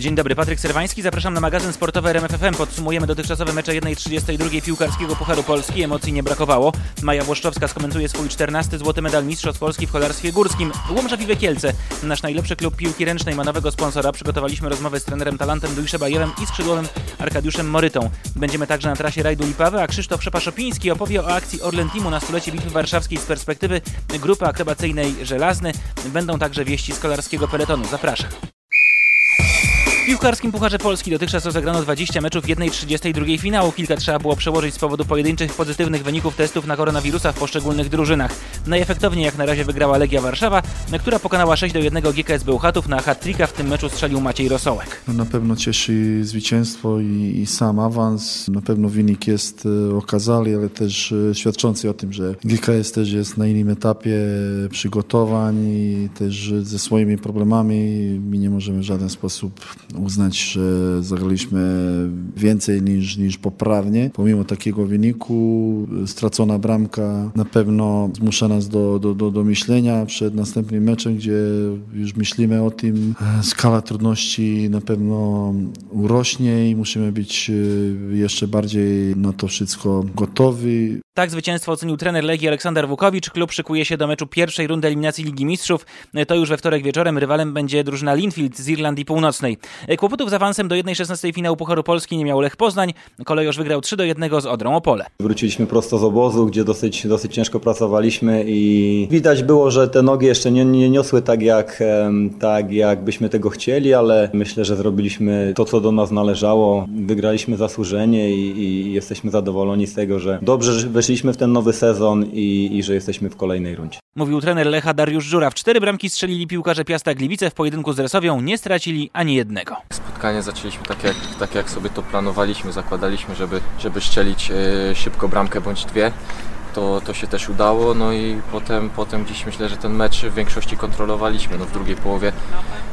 Dzień dobry, Patryk Serwański, zapraszam na magazyn sportowy RMFFM. Podsumujemy dotychczasowe mecze 1.32 piłkarskiego Pucharu Polski. Emocji nie brakowało. Maja Włoszczowska skomentuje swój 14 złoty medal Mistrzostw Polski w kolarstwie górskim. Łomża i Kielce, nasz najlepszy klub piłki ręcznej, ma nowego sponsora. Przygotowaliśmy rozmowę z trenerem Talantem Dujszebajewem i skrzydłowym Arkadiuszem Morytą. Będziemy także na trasie rajdu Lipawy, a Krzysztof Szepaszopiński opowie o akcji Orlen Teamu na stulecie Bitwy Warszawskiej z perspektywy grupy akrobacyjnej Żelazny. Będą także wieści z kolarskiego peletonu. Zapraszam. W piłkarskim Pucharze Polski dotychczas rozegrano 20 meczów w 1.32 finału. Kilka trzeba było przełożyć z powodu pojedynczych pozytywnych wyników testów na koronawirusa w poszczególnych drużynach. Najefektowniej jak na razie wygrała Legia Warszawa, która pokonała 6 do 1 GKS Bełchatów. Na hat w tym meczu strzelił Maciej Rosołek. Na pewno cieszy zwycięstwo i, i sam awans. Na pewno wynik jest e, okazali, ale też e, świadczący o tym, że GKS też jest na innym etapie przygotowań i też ze swoimi problemami. My nie możemy w żaden sposób uznać, że zagraliśmy więcej niż, niż poprawnie. Pomimo takiego wyniku, stracona bramka na pewno zmusza nas do, do, do, do myślenia przed następnym meczem, gdzie już myślimy o tym. Skala trudności na pewno urośnie i musimy być e, jeszcze bardziej na to wszystko gotowi. Tak zwycięstwo ocenił trener Legii Aleksander Wukowicz. Klub szykuje się do meczu pierwszej rundy eliminacji Ligi Mistrzów. To już we wtorek wieczorem rywalem będzie drużyna Linfield z Irlandii Północnej. Kłopotów z awansem do 1-16 finału Pucharu Polski nie miał Lech Poznań. Kolejorz wygrał 3 do 1 z Odrą Opole. Wróciliśmy prosto z obozu, gdzie dosyć, dosyć ciężko pracowaliśmy i widać było, że te nogi jeszcze nie, nie niosły tak jak, tak jak byśmy tego chcieli, ale myślę, że zrobiliśmy to, co do nas należało. Wygraliśmy zasłużenie i, i jesteśmy zadowoleni z tego, że dobrze weszliśmy w ten nowy sezon i, i że jesteśmy w kolejnej rundzie. Mówił trener Lecha Dariusz Żuraw. Cztery bramki strzelili piłkarze Piasta Gliwice w pojedynku z Resowią. Nie stracili ani jednego. Spotkanie zaczęliśmy tak jak, tak jak sobie to planowaliśmy, zakładaliśmy, żeby, żeby strzelić e, szybko bramkę bądź dwie. To, to się też udało, no i potem, potem dziś myślę, że ten mecz w większości kontrolowaliśmy. No w drugiej połowie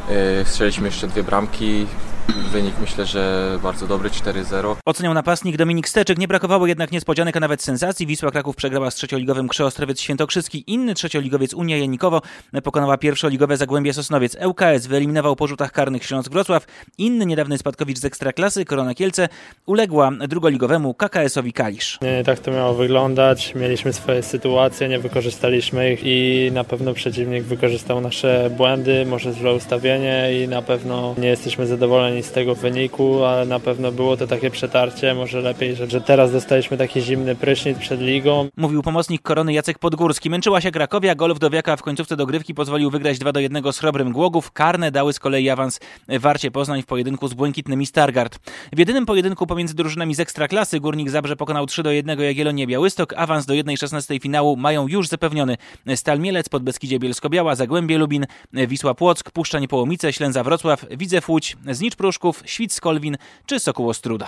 e, strzeliśmy jeszcze dwie bramki, Wynik myślę, że bardzo dobry, 4-0. Oceniał napastnik Dominik Steczek. Nie brakowało jednak niespodzianek, a nawet sensacji. Wisła Kraków przegrała z trzecioligowym Krzeostrowiec Świętokrzyski. Inny trzecioligowiec Unia Janikowo pokonała pierwszoligowe Zagłębie Sosnowiec. ŁKS wyeliminował po rzutach karnych Śląsk Wrocław. Inny niedawny spadkowicz z Ekstraklasy, Korona Kielce, uległa drugoligowemu KKS-owi Kalisz. Nie, tak to miało wyglądać. Mieliśmy swoje sytuacje, nie wykorzystaliśmy ich i na pewno przeciwnik wykorzystał nasze błędy, może złe ustawienie i na pewno nie jesteśmy zadowoleni z tego wyniku, ale na pewno było to takie przetarcie, może lepiej, że, że teraz dostaliśmy taki zimny prysznic przed ligą. Mówił pomocnik korony Jacek Podgórski. Męczyła się Krakowia, gol Wdowiaka w końcówce dogrywki pozwolił wygrać 2 do 1 z Chrobrym Głogów. Karne dały z kolei awans Warcie Poznań w pojedynku z Błękitnymi Stargard. W jedynym pojedynku pomiędzy drużynami z Ekstraklasy Górnik Zabrze pokonał 3 do 1 Jagiellonie Białystok. Awans do 1-16 finału mają już zapewniony Stal Mielec, Podbeskidzie Bielsko-Biała, Zagłębie Lubin, Wisła Płock, Puszcza Niepołomice, Ślęza Wrocław, Widzew Łódź, Znicz Pruszków, Świt-Skolwin czy Sokół Ostruda.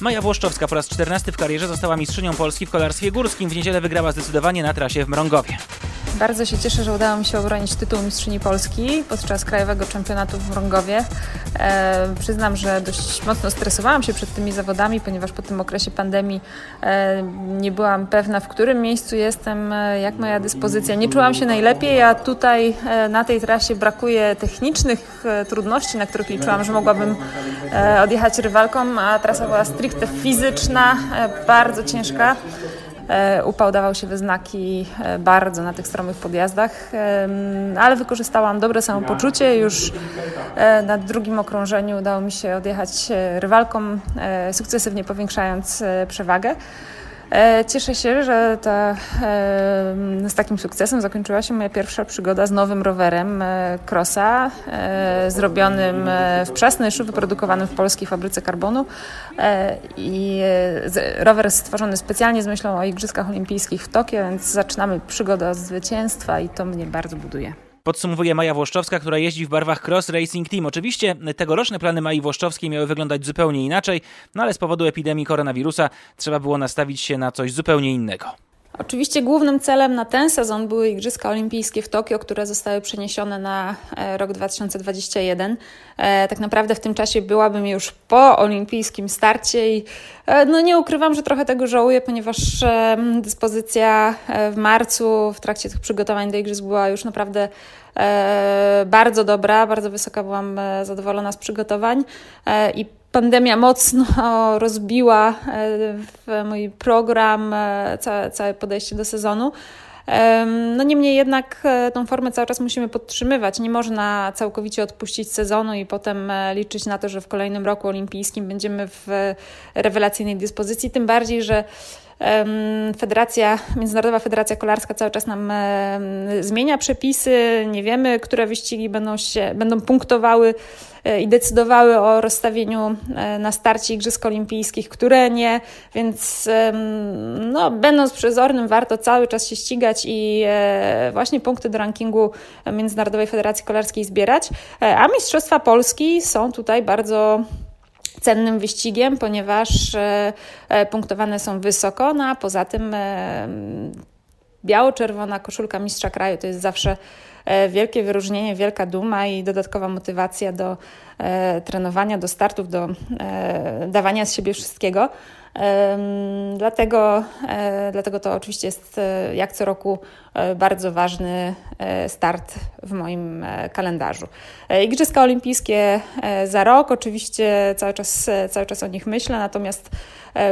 Maja Włoszczowska po raz 14 w karierze została mistrzynią Polski w kolarstwie górskim. W niedzielę wygrała zdecydowanie na trasie w Mrągowie. Bardzo się cieszę, że udało mi się obronić tytuł Mistrzyni Polski podczas Krajowego Czempionatu w Mrągowie. E, przyznam, że dość mocno stresowałam się przed tymi zawodami, ponieważ po tym okresie pandemii e, nie byłam pewna, w którym miejscu jestem, e, jak moja dyspozycja. Nie czułam się najlepiej, a tutaj e, na tej trasie brakuje technicznych e, trudności, na których liczyłam, że mogłabym e, odjechać rywalkom, a trasa była stricte fizyczna, bardzo ciężka. E, upał dawał się we znaki e, bardzo na tych stromych podjazdach, ale wykorzystałam dobre samopoczucie. Już e, na drugim okrążeniu udało mi się odjechać rywalkom, sukcesywnie powiększając przewagę. E, cieszę się, że ta, z takim sukcesem zakończyła się moja pierwsza przygoda z nowym rowerem e, Crossa, e, zrobionym w Przasnyszu, wyprodukowanym w polskiej fabryce karbonu. I rower stworzony specjalnie z myślą o Igrzyskach Olimpijskich w Tokio, więc zaczynamy przygodę od zwycięstwa i to mnie bardzo buduje. Podsumowuje Maja Włoszczowska, która jeździ w barwach Cross Racing Team. Oczywiście tegoroczne plany Mai Włoszczowskiej miały wyglądać zupełnie inaczej, no ale z powodu epidemii koronawirusa trzeba było nastawić się na coś zupełnie innego. Oczywiście głównym celem na ten sezon były Igrzyska Olimpijskie w Tokio, które zostały przeniesione na e, rok 2021. E, tak naprawdę w tym czasie byłabym już po olimpijskim starcie i e, no nie ukrywam, że trochę tego żałuję, ponieważ dyspozycja w marcu w trakcie tych przygotowań do Igrzysk była już naprawdę bardzo dobra, bardzo wysoka byłam zadowolona z przygotowań i pandemia mocno rozbiła e, mój program, e, całe, całe podejście do sezonu. No niemniej jednak e, tą formę cały czas musimy podtrzymywać. Nie można całkowicie odpuścić sezonu i potem liczyć na to, że w kolejnym roku olimpijskim będziemy w rewelacyjnej dyspozycji. Tym bardziej, że Federacja, Międzynarodowa Federacja Kolarska cały czas nam zmienia przepisy. Nie wiemy, które wyścigi będą, się, będą punktowały e, i decydowały o rozstawieniu e, na starcie Igrzysk Olimpijskich, które nie, więc no, będąc przezornym, warto cały czas się ścigać i e, właśnie punkty do rankingu Międzynarodowej Federacji Kolarskiej zbierać. A Mistrzostwa Polski są tutaj bardzo cennym wyścigiem, ponieważ e, e, punktowane są wysoko, no a poza tym e, biało-czerwona koszulka mistrza kraju to jest zawsze wielkie wyróżnienie, wielka duma i dodatkowa motywacja do trenowania, do startów, do dawania z siebie wszystkiego. Dlatego, e, dlatego to oczywiście jest e, jak co roku e, bardzo ważny start w moim kalendarzu. Igrzyska Olimpijskie za rok, oczywiście cały czas, cały czas o nich myślę, natomiast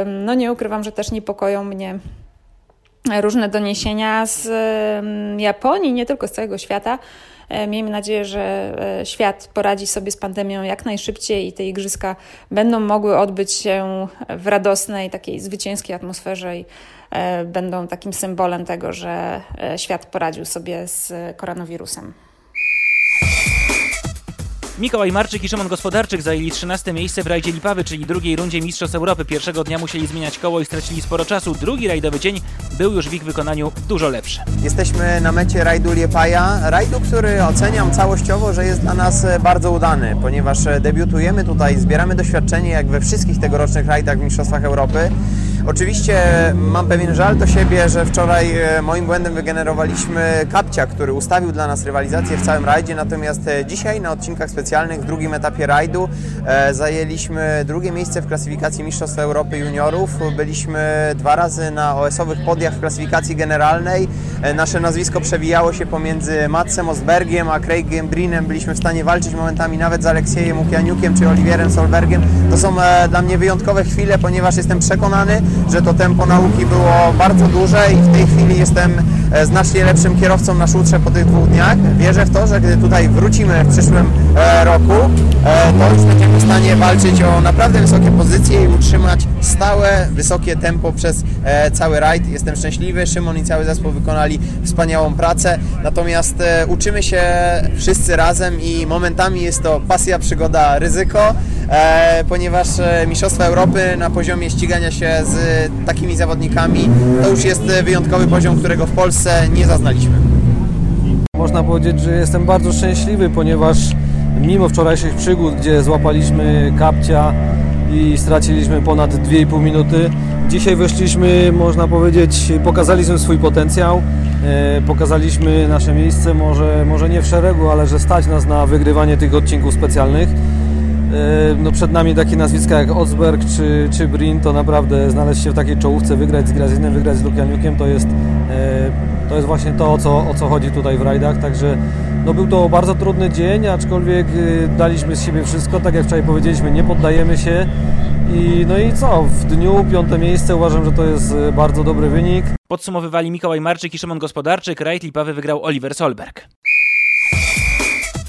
no nie ukrywam, że też niepokoją mnie różne doniesienia z Japonii, nie tylko z całego świata, miejmy nadzieję, że e, świat poradzi sobie z pandemią jak najszybciej i te igrzyska będą mogły odbyć się w radosnej, takiej zwycięskiej atmosferze i e, będą takim symbolem tego, że świat poradził sobie z koronawirusem. Mikołaj Marczyk i Szymon Gospodarczyk zajęli 13 miejsce w rajdzie Lipawy, czyli drugiej rundzie Mistrzostw Europy. Pierwszego dnia musieli zmieniać koło i stracili sporo czasu. Drugi rajdowy dzień był już w ich wykonaniu dużo lepszy. Jesteśmy na mecie rajdu Liepaja, rajdu, który oceniam całościowo, że jest dla nas bardzo udany, ponieważ debiutujemy tutaj, zbieramy doświadczenie jak we wszystkich tegorocznych rajdach w Mistrzostwach Europy. Oczywiście mam pewien żal do siebie, że wczoraj e, moim błędem wygenerowaliśmy kapcia, który ustawił dla nas rywalizację w całym rajdzie, natomiast e, dzisiaj na odcinkach specjalnych w drugim etapie rajdu e, zajęliśmy drugie miejsce w klasyfikacji Mistrzostw Europy Juniorów. Byliśmy dwa razy na OS-owych podiach w klasyfikacji generalnej. Nasze nazwisko przewijało się pomiędzy Matsem Osbergiem a Craigiem Brinem. Byliśmy w stanie walczyć momentami nawet z Aleksiejem Ukianiukiem czy Oliwierem Solbergiem. To są dla mnie wyjątkowe chwile, ponieważ jestem przekonany, że to tempo nauki było bardzo duże i w tej chwili jestem e, znacznie lepszym kierowcą na szutrze po tych dwóch dniach. Wierzę w to, że gdy tutaj wrócimy w przyszłym e, roku, e, to już będziemy w stanie walczyć o naprawdę wysokie pozycje i utrzymać stałe, wysokie tempo przez cały rajd. Jestem szczęśliwy, Szymon i cały zespół wykonali wspaniałą pracę, natomiast uczymy się wszyscy razem i momentami jest to pasja, przygoda, ryzyko, ponieważ Mistrzostwa Europy na poziomie ścigania się z takimi zawodnikami to już jest wyjątkowy poziom, którego w Polsce nie zaznaliśmy. Można powiedzieć, że jestem bardzo szczęśliwy, ponieważ mimo wczorajszych przygód, gdzie złapaliśmy kapcia i straciliśmy ponad 2,5 minuty, dzisiaj weszliśmy, można powiedzieć, pokazaliśmy swój potencjał, e, pokazaliśmy nasze miejsce, może, może nie w szeregu, ale że stać nas na wygrywanie tych odcinków specjalnych. E, no przed nami takie nazwiska jak Osberg czy, czy Brin, to naprawdę znaleźć się w takiej czołówce, wygrać z Grazinem, wygrać z Lukianiukiem, to jest, e, to jest właśnie to, o co, o co chodzi tutaj w rajdach, także no był to bardzo trudny dzień, aczkolwiek e, daliśmy z siebie wszystko, tak jak wczoraj powiedzieliśmy, nie poddajemy się i no i co, w dniu piąte miejsce uważam, że to jest bardzo dobry wynik. Podsumowywali Mikołaj Marczyk i Szymon Gospodarczyk, rajd Lipawy wygrał Oliver Solberg.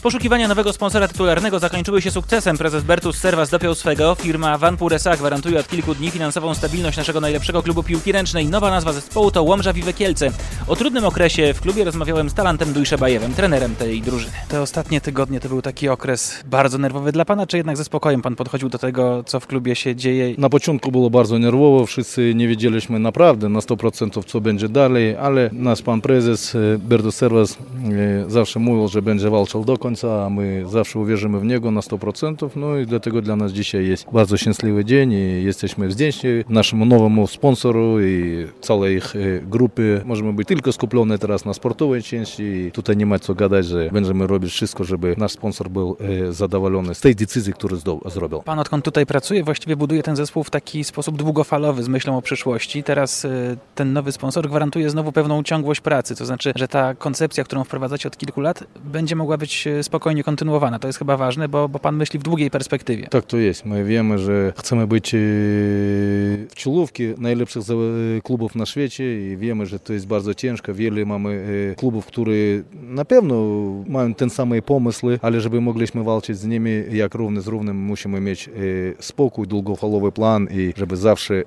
Poszukiwania nowego sponsora tytularnego zakończyły się sukcesem. Prezes Bertus Servas dopiął swego. Firma Van Puresa gwarantuje od kilku dni finansową stabilność naszego najlepszego klubu piłki ręcznej. Nowa nazwa zespołu to Łomża Wiwe Kielce. O trudnym okresie w klubie rozmawiałem z Talantem Dujszebajewem, trenerem tej drużyny. Te ostatnie tygodnie to był taki okres bardzo nerwowy dla pana, czy jednak ze spokojem pan podchodził do tego, co w klubie się dzieje? Na początku było bardzo nerwowo, wszyscy nie wiedzieliśmy naprawdę na 100% co będzie dalej, ale nasz pan prezes e, Bertus Servas e, zawsze mówił, że będzie walczył do końca końca, a my zawsze uwierzymy w niego na 100%. No i dlatego dla nas dzisiaj jest bardzo szczęśliwy dzień i jesteśmy wdzięczni naszemu nowemu sponsoru i całej ich grupy. Możemy być tylko skupione teraz na sportowej części i tutaj nie ma co gadać, że będziemy robić wszystko, żeby nasz sponsor był zadowolony z tej decyzji, którą zrobił. Pan odkąd tutaj pracuje, właściwie buduje ten zespół w taki sposób długofalowy, z myślą o przyszłości. Teraz ten nowy sponsor gwarantuje znowu pewną ciągłość pracy, to znaczy, że ta koncepcja, którą wprowadzacie od kilku lat, będzie mogła być spokojnie kontynuowana. To jest chyba ważne, bo, bo pan myśli w długiej perspektywie. Tak to jest. My wiemy, że chcemy być w czołówce najlepszych klubów na świecie i wiemy, że to jest bardzo ciężko. Wiele mamy klubów, które na pewno mają ten same pomysły, ale żeby mogliśmy walczyć z nimi jak równy z równym, musimy mieć spokój, długofalowy plan i żeby zawsze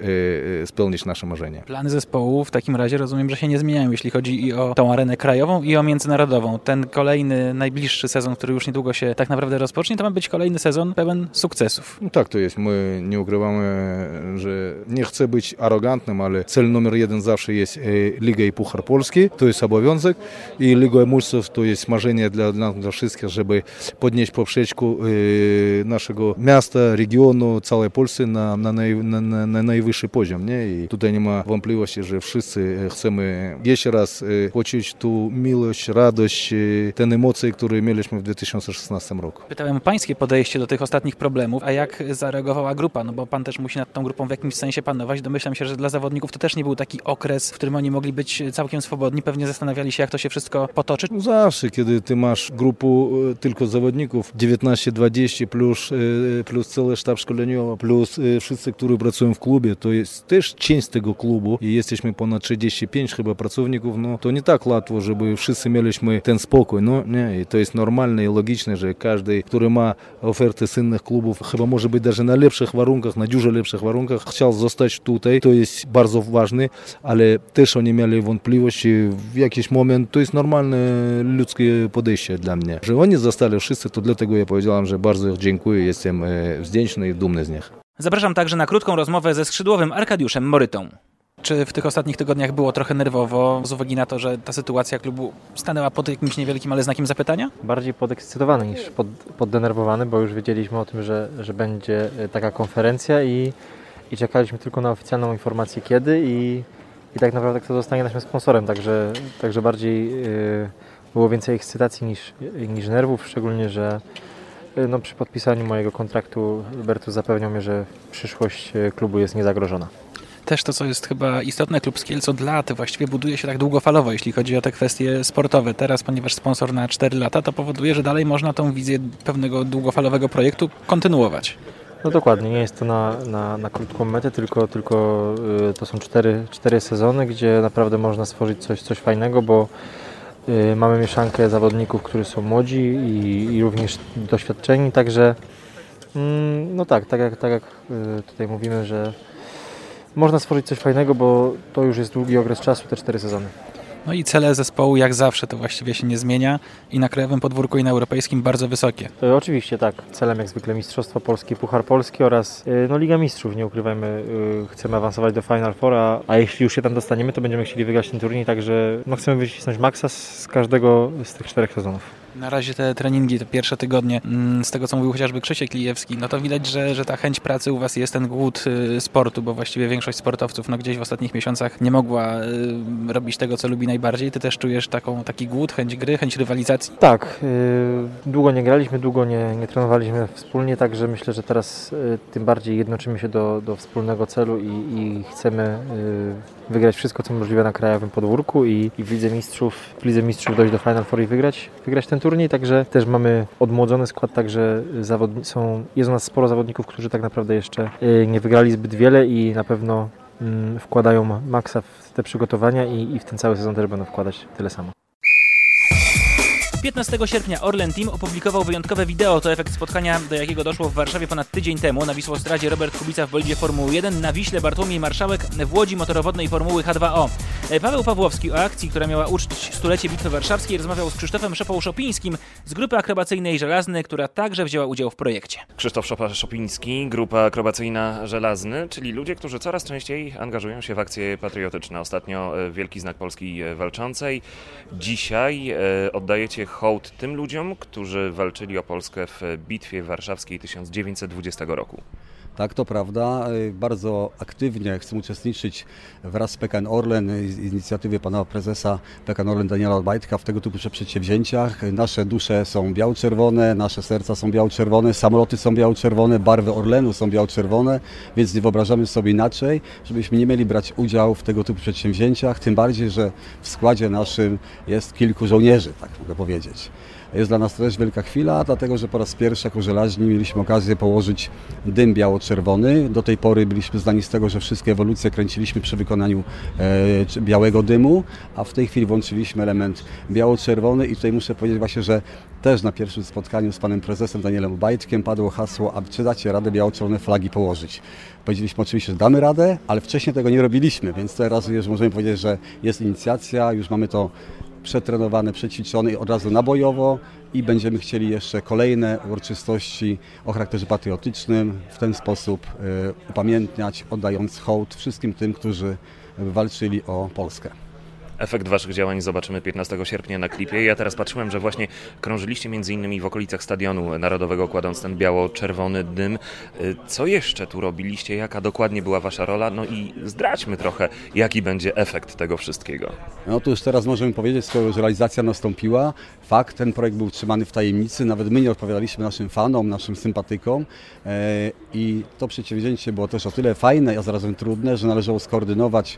spełnić nasze marzenia. Plany zespołu w takim razie rozumiem, że się nie zmieniają, jeśli chodzi i o tą arenę krajową i o międzynarodową. Ten kolejny, najbliższy sezon, który już niedługo się tak naprawdę rozpocznie, to ma być kolejny sezon pełen sukcesów. No tak to jest. My nie ukrywamy, że nie chcę być aroganckim, ale cel numer jeden zawsze jest Liga i Puchar Polski. To jest obowiązek i Liga Mistrzów to jest marzenie dla, dla, dla wszystkich, żeby podnieść poprzeczku naszego miasta, regionu, całej Polski na, na, naj, na, na najwyższy poziom. Nie? I tutaj nie ma wątpliwości, że wszyscy chcemy jeszcze raz poczuć tu miłość, radość, te emocje, które mieliśmy w 2016 roku. Pytałem o pańskie podejście do tych ostatnich problemów, a jak zareagowała grupa? No bo pan też musi nad tą grupą w jakimś sensie panować. Domyślam się, że dla zawodników to też nie był taki okres, w którym oni mogli być całkiem swobodni. Pewnie zastanawiali się, jak to się wszystko potoczy. Zawsze, kiedy ty masz grupę tylko zawodników 19-20 plus, plus cały sztab szkoleniowy, plus wszyscy, którzy pracują w klubie, to jest też część tego klubu i jesteśmy ponad 35 chyba pracowników, no to nie tak łatwo, żeby wszyscy mieliśmy ten spokój, no nie, i to jest normalne i logiczne, że każdy, który ma oferty z innych klubów, chyba może być даже na lepszych warunkach, na dużo lepszych warunkach, chciał zostać tutaj, to jest bardzo ważne, ale też oni mieli wątpliwości w jakiś moment, to jest normalne ludzkie podejście dla mnie, że oni zostali wszyscy, to dlatego ja powiedziałem, że bardzo dziękuję, jestem wdzięczny i dumny z nich. Zapraszam także na krótką rozmowę ze skrzydłowym Arkadiuszem Morytą. Czy w tych ostatnich tygodniach było trochę nerwowo z uwagi na to, że ta sytuacja klubu stanęła pod jakimś niewielkim, ale znakiem zapytania? Bardziej podekscytowany niż pod, poddenerwowany, bo już wiedzieliśmy o tym, że, że będzie taka konferencja i, i czekaliśmy tylko na oficjalną informację kiedy i, i tak naprawdę kto zostanie naszym sponsorem, także, także bardziej yy, było więcej ekscytacji niż, niż nerwów, szczególnie, że no, przy podpisaniu mojego kontraktu Bertus zapewniał mnie, że przyszłość klubu jest niezagrożona też to, co jest chyba istotne, klub Skielc od lat właściwie buduje się tak długofalowo, jeśli chodzi o te kwestie sportowe. Teraz, ponieważ sponsor na 4 lata, to powoduje, że dalej można tą wizję pewnego długofalowego projektu kontynuować. No dokładnie, nie jest to na, na, na krótką metę, tylko, tylko y, to są cztery, cztery sezony, gdzie naprawdę można stworzyć coś, coś fajnego, bo y, mamy mieszankę zawodników, którzy są młodzi i, i również doświadczeni, także mm, no tak, tak jak, tak jak y, tutaj mówimy, że można stworzyć coś fajnego, bo to już jest długi okres czasu, te cztery sezony. No i cele zespołu jak zawsze to właściwie się nie zmienia i na krajowym podwórku i na europejskim bardzo wysokie. Oczywiście tak. Celem jak zwykle Mistrzostwo Polskie, Puchar Polski oraz e, no, Liga Mistrzów. Nie ukrywajmy, e, chcemy awansować do Final Four, a, a jeśli już się tam dostaniemy, to będziemy chcieli wygrać ten turniej, także no, chcemy wycisnąć maksa z każdego z tych czterech sezonów. Na razie te treningi, te pierwsze tygodnie, mm, z tego co mówił chociażby Krzysiek Lijewski, no to widać, że, że ta chęć pracy u Was jest, ten głód y, sportu, bo właściwie większość sportowców no gdzieś w ostatnich miesiącach nie mogła y, robić tego, co lubi najbardziej. Ty też czujesz taką, taki głód, chęć gry, chęć rywalizacji? Tak. Y, długo nie graliśmy, długo nie, nie trenowaliśmy wspólnie, także myślę, że teraz tym bardziej jednoczymy się do, do wspólnego celu i, i chcemy wygrać wszystko, co możliwe na krajowym podwórku i, i w Lidze Mistrzów, w Lidze Mistrzów dojść do Final Four i wygrać, wygrać ten turniej, także też mamy odmłodzony skład, także są, jest u nas sporo zawodników, którzy tak naprawdę jeszcze y, nie wygrali zbyt wiele i na pewno mm, wkładają maksa w te przygotowania i, i w ten cały sezon też będą wkładać tyle samo. 15 sierpnia Orlen Team opublikował wyjątkowe wideo. To efekt spotkania, do jakiego doszło w Warszawie ponad tydzień temu. Na Wisłostradzie Robert Kubica w bolidzie Formuły 1, na Wiśle Bartłomiej Marszałek w Łodzi motorowodnej Formuły H2O. Paweł Pawłowski o akcji, która miała uczcić stulecie Bitwy Warszawskiej rozmawiał z Krzysztofem Szopą-Szopińskim z grupy akrobacyjnej Żelazny, która także wzięła udział w projekcie. Krzysztof Szopa-Szopiński, grupa akrobacyjna Żelazny, czyli ludzie, którzy coraz częściej angażują się w akcje patriotyczne. Ostatnio e, Wielki Znak Polski e, Walczącej. Dzisiaj e, oddajecie hołd tym ludziom, którzy walczyli o Polskę w Bitwie Warszawskiej 1920 roku. Tak, to prawda. Bardzo aktywnie chcę uczestniczyć wraz z PKN Orlen, z inicjatywy pana prezesa PKN Orlen Daniela Obajtka w tego typu przedsięwzięciach. Nasze dusze są biało-czerwone, nasze serca są biało-czerwone, samoloty są biało-czerwone, barwy Orlenu są biało-czerwone, więc nie wyobrażamy sobie inaczej, żebyśmy nie mieli brać udziału w tego typu przedsięwzięciach, tym bardziej, że w składzie naszym jest kilku żołnierzy, tak mogę powiedzieć. Jest dla nas też wielka chwila, dlatego że po raz pierwszy jako żelaźni mieliśmy okazję położyć dym biało-czerwony. Do tej pory byliśmy znani z tego, że wszystkie ewolucje kręciliśmy przy wykonaniu e, białego dymu, a w tej chwili włączyliśmy element biało-czerwony i tutaj muszę powiedzieć właśnie, że też na pierwszym spotkaniu z panem prezesem Danielem Obajtkiem padło hasło, aby czy dacie radę biało-czerwone flagi położyć. Powiedzieliśmy oczywiście, że damy radę, ale wcześniej tego nie robiliśmy, więc teraz już możemy powiedzieć, że jest inicjacja, już mamy to przetrenowane, przećwiczone i od razu nabojowo i będziemy chcieli jeszcze kolejne uroczystości o charakterze patriotycznym w ten sposób y, upamiętniać, oddając hołd wszystkim tym, którzy walczyli o Polskę. Efekt waszych działań zobaczymy 15 sierpnia na klipie. Ja teraz patrzyłem, że właśnie krążyliście między innymi w okolicach Stadionu Narodowego, kładąc ten biało-czerwony dym. Y, co jeszcze tu robiliście? Jaka dokładnie była wasza rola? No i zdradźmy trochę, jaki będzie efekt tego wszystkiego. No to już teraz możemy powiedzieć, skoro już realizacja nastąpiła. Fakt, ten projekt był trzymany w tajemnicy. Nawet my nie odpowiadaliśmy naszym fanom, naszym sympatykom. E, I to przedsięwzięcie było też o tyle fajne, a zarazem trudne, że należało skoordynować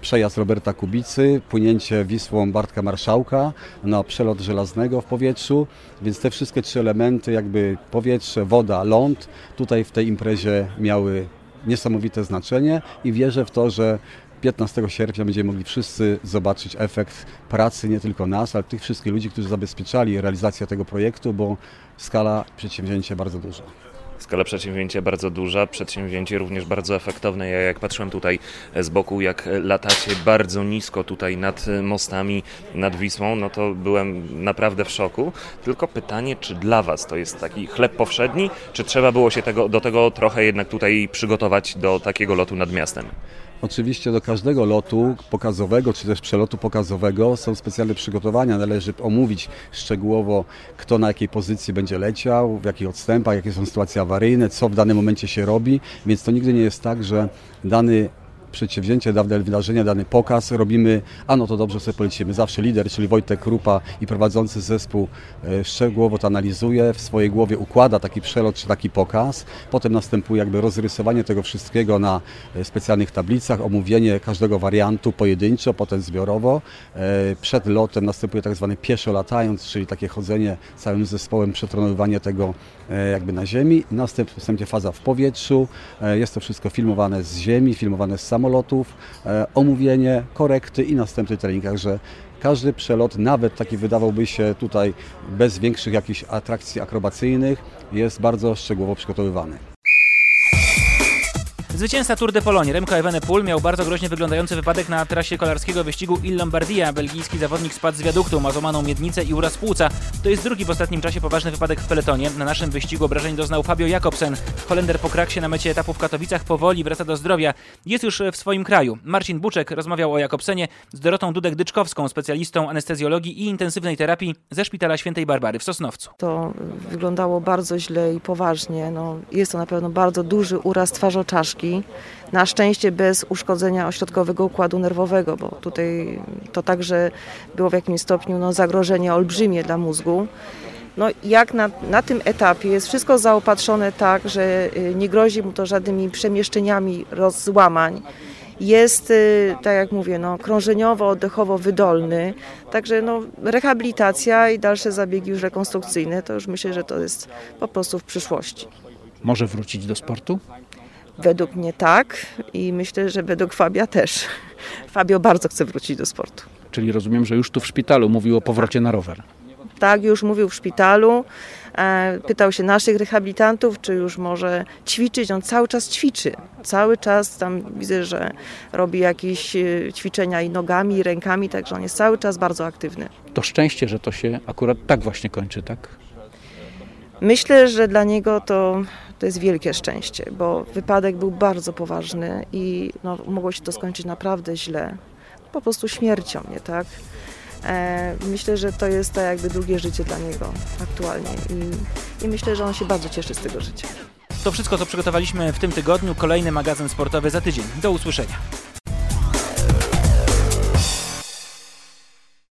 przejazd Roberta Kubicy, płynięcie Wisłą Bartka Marszałka na przelot żelaznego w powietrzu, więc te wszystkie trzy elementy, jakby powietrze, woda, ląd, tutaj w tej imprezie miały niesamowite znaczenie i wierzę w to, że 15 sierpnia będziemy mogli wszyscy zobaczyć efekt pracy nie tylko nas, ale tych wszystkich ludzi, którzy zabezpieczali realizację tego projektu, bo skala przedsięwzięcia bardzo duża. Skala przedsięwzięcia bardzo duża, przedsięwzięcie również bardzo efektowne. Ja jak patrzyłem tutaj z boku, jak latacie bardzo nisko tutaj nad mostami, nad Wisłą, no to byłem naprawdę w szoku. Tylko pytanie, czy dla Was to jest taki chleb powszedni, czy trzeba było się tego, do tego trochę jednak tutaj przygotować do takiego lotu nad miastem? Oczywiście do każdego lotu pokazowego, czy też przelotu pokazowego są specjalne przygotowania. Należy omówić szczegółowo, kto na jakiej pozycji będzie leciał, w jakich odstępach, jakie są sytuacje awaryjne, co w danym momencie się robi, więc to nigdy nie jest tak, że dany przedsięwzięcie, dawne wydarzenie, dany pokaz robimy, a no to dobrze sobie polecimy. Zawsze lider, czyli Wojtek Krupa i prowadzący zespół e, szczegółowo to analizuje, w swojej głowie układa taki przelot czy taki pokaz. Potem następuje jakby rozrysowanie tego wszystkiego na e, specjalnych tablicach, omówienie każdego wariantu pojedynczo, potem zbiorowo. E, przed lotem następuje tak zwane pieszo latając, czyli takie chodzenie całym zespołem, przetronowywanie tego jakby na ziemi. Następnie faza w powietrzu. Jest to wszystko filmowane z ziemi, filmowane z samolotów, e, omówienie, korekty i następny trening. Także każdy przelot, nawet taki wydawałby się tutaj bez większych jakichś atrakcji akrobacyjnych, jest bardzo szczegółowo przygotowywany. Zwycięzca Tour de Pologne Remco Evenepoel miał bardzo groźnie wyglądający wypadek na trasie kolarskiego wyścigu Il Lombardia. Belgijski zawodnik spadł z wiaduktu, ma złamaną miednicę i uraz płuca. To jest drugi w ostatnim czasie poważny wypadek w peletonie. Na naszym wyścigu obrażeń doznał Fabio Jakobsen. Holender po kraksie na mecie etapu w Katowicach powoli wraca do zdrowia. Jest już w swoim kraju. Marcin Buczek rozmawiał o Jakobsenie z Dorotą Dudek-Dyczkowską, specjalistą anestezjologii i intensywnej terapii ze Szpitala Świętej Barbary w Sosnowcu. To wyglądało bardzo źle i poważnie. No, jest to na pewno bardzo duży uraz twarzoczaszki na szczęście bez uszkodzenia ośrodkowego układu nerwowego, bo tutaj to także było w jakimś stopniu no, zagrożenie olbrzymie dla mózgu. No, jak na, na tym etapie jest wszystko zaopatrzone tak, że y, nie grozi mu to żadnymi przemieszczeniami rozłamań. Jest, y, tak jak mówię, no, krążeniowo, oddechowo wydolny, także no, rehabilitacja i dalsze zabiegi już rekonstrukcyjne, to już myślę, że to jest po prostu w przyszłości. Może wrócić do sportu? Według mnie tak i myślę, że według Fabia też. Fabio bardzo chce wrócić do sportu. Czyli rozumiem, że już tu w szpitalu mówił o powrocie na rower. Tak, już mówił w szpitalu. E, pytał się naszych rehabilitantów, czy już może ćwiczyć. On cały czas ćwiczy. Cały czas tam widzę, że robi jakieś e, ćwiczenia i nogami, i rękami, także on jest cały czas bardzo aktywny. To szczęście, że to się akurat tak właśnie kończy, tak? Myślę, że dla niego to, to jest wielkie szczęście, bo wypadek był bardzo poważny i no, mogło się to skończyć naprawdę źle. Po prostu śmiercią, nie tak? E, myślę, że to jest to jakby drugie życie dla niego aktualnie i, i myślę, że on się bardzo cieszy z tego życia. To wszystko, co przygotowaliśmy w tym tygodniu. Kolejny magazyn sportowy za tydzień. Do usłyszenia.